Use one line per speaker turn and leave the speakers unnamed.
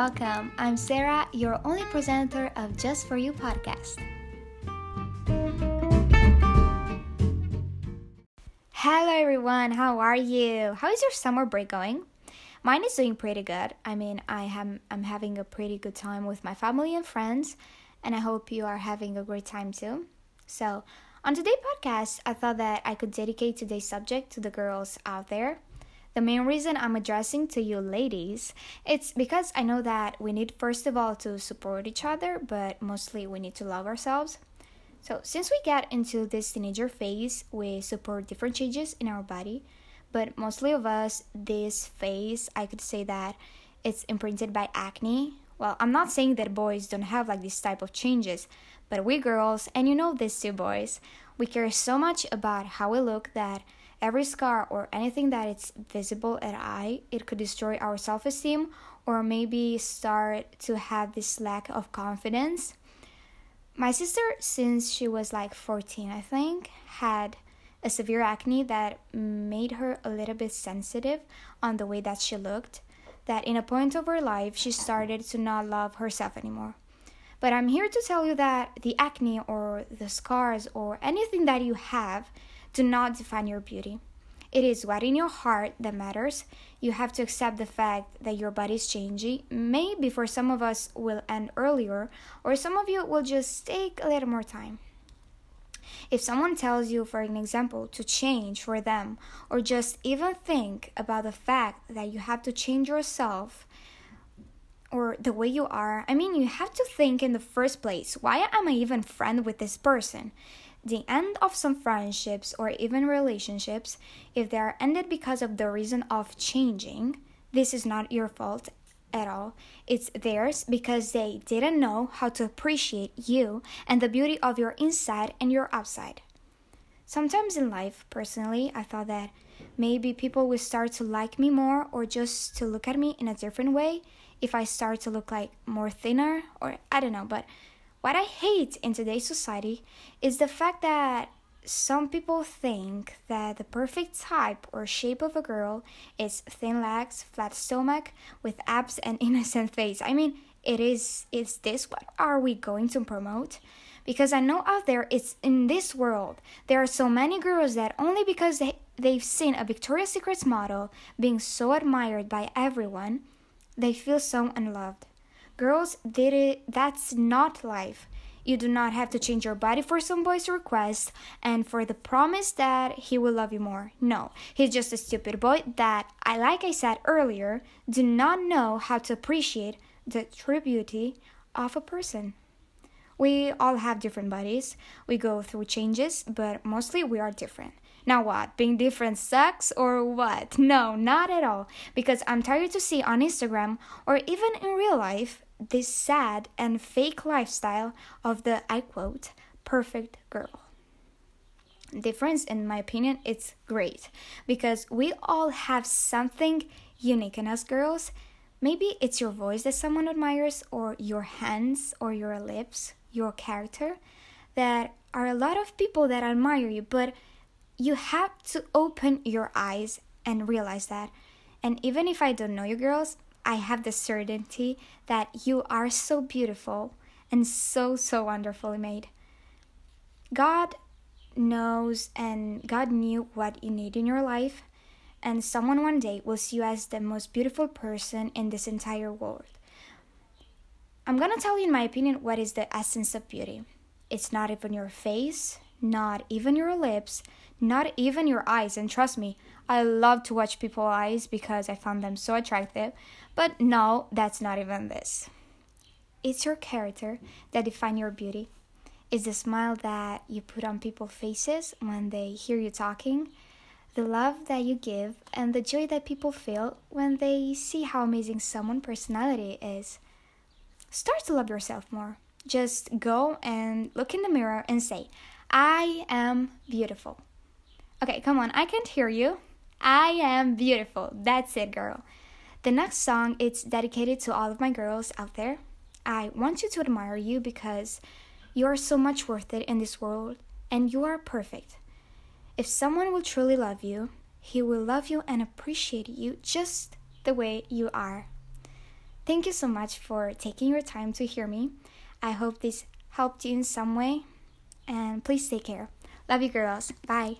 welcome. I'm Sarah, your only presenter of Just For You podcast. Hello, everyone. How are you? How is your summer break going? Mine is doing pretty good. I mean, I am I'm having a pretty good time with my family and friends, and I hope you are having a great time too. So, on today's podcast, I thought that I could dedicate today's subject to the girls out there. The main reason I'm addressing to you ladies, it's because I know that we need first of all to support each other, but mostly we need to love ourselves. So, since we get into this teenager phase, we support different changes in our body, but mostly of us, this phase, I could say that it's imprinted by acne. Well, I'm not saying that boys don't have like this type of changes, but we girls, and you know this too, boys, we care so much about how we look that every scar or anything that is visible at eye, it could destroy our self-esteem or maybe start to have this lack of confidence. My sister, since she was like 14, I think, had a severe acne that made her a little bit sensitive on the way that she looked. That in a point of her life, she started to not love herself anymore. But I'm here to tell you that the acne or the scars or anything that you have do not define your beauty. It is what in your heart that matters. You have to accept the fact that your body is changing. Maybe for some of us will end earlier, or some of you will just take a little more time. If someone tells you, for an example, to change for them, or just even think about the fact that you have to change yourself, or the way you are, I mean, you have to think in the first place why am I even friend with this person? The end of some friendships or even relationships, if they are ended because of the reason of changing, this is not your fault at all. It's theirs because they didn't know how to appreciate you and the beauty of your inside and your outside. Sometimes in life, personally, I thought that maybe people will start to like me more or just to look at me in a different way if I start to look like more thinner or I don't know, but what I hate in today's society is the fact that some people think that the perfect type or shape of a girl is thin legs, flat stomach, with abs and innocent face. I mean, it is is this what are we going to promote? Because I know out there it's in this world there are so many girls that only because they they've seen a Victoria's Secrets model being so admired by everyone, they feel so unloved. Girls, that's not life. You do not have to change your body for some boy's request and for the promise that he will love you more. No, he's just a stupid boy that, I like I said earlier, do not know how to appreciate the true beauty of a person. We all have different bodies. We go through changes, but mostly we are different. Now what? Being different sucks or what? No, not at all. Because I'm tired to see on Instagram or even in real life this sad and fake lifestyle of the I quote perfect girl. Difference in my opinion it's great because we all have something unique in us girls. Maybe it's your voice that someone admires or your hands or your lips, your character that are a lot of people that admire you, but you have to open your eyes and realize that. And even if I don't know you girls, I have the certainty that you are so beautiful and so, so wonderfully made. God knows and God knew what you need in your life, and someone one day will see you as the most beautiful person in this entire world. I'm gonna tell you, in my opinion, what is the essence of beauty. It's not even your face, not even your lips, not even your eyes. And trust me, I love to watch people's eyes because I found them so attractive. But no, that's not even this. It's your character that define your beauty. It's the smile that you put on people's faces when they hear you talking, the love that you give, and the joy that people feel when they see how amazing someone's personality is. Start to love yourself more. Just go and look in the mirror and say, I am beautiful. Okay, come on, I can't hear you. I am beautiful. That's it, girl. The next song it's dedicated to all of my girls out there. I want you to admire you because you are so much worth it in this world and you are perfect. If someone will truly love you, he will love you and appreciate you just the way you are. thank you so much for taking your time to hear me. I hope this helped you in some way. And please take care. Love you, girls. Bye.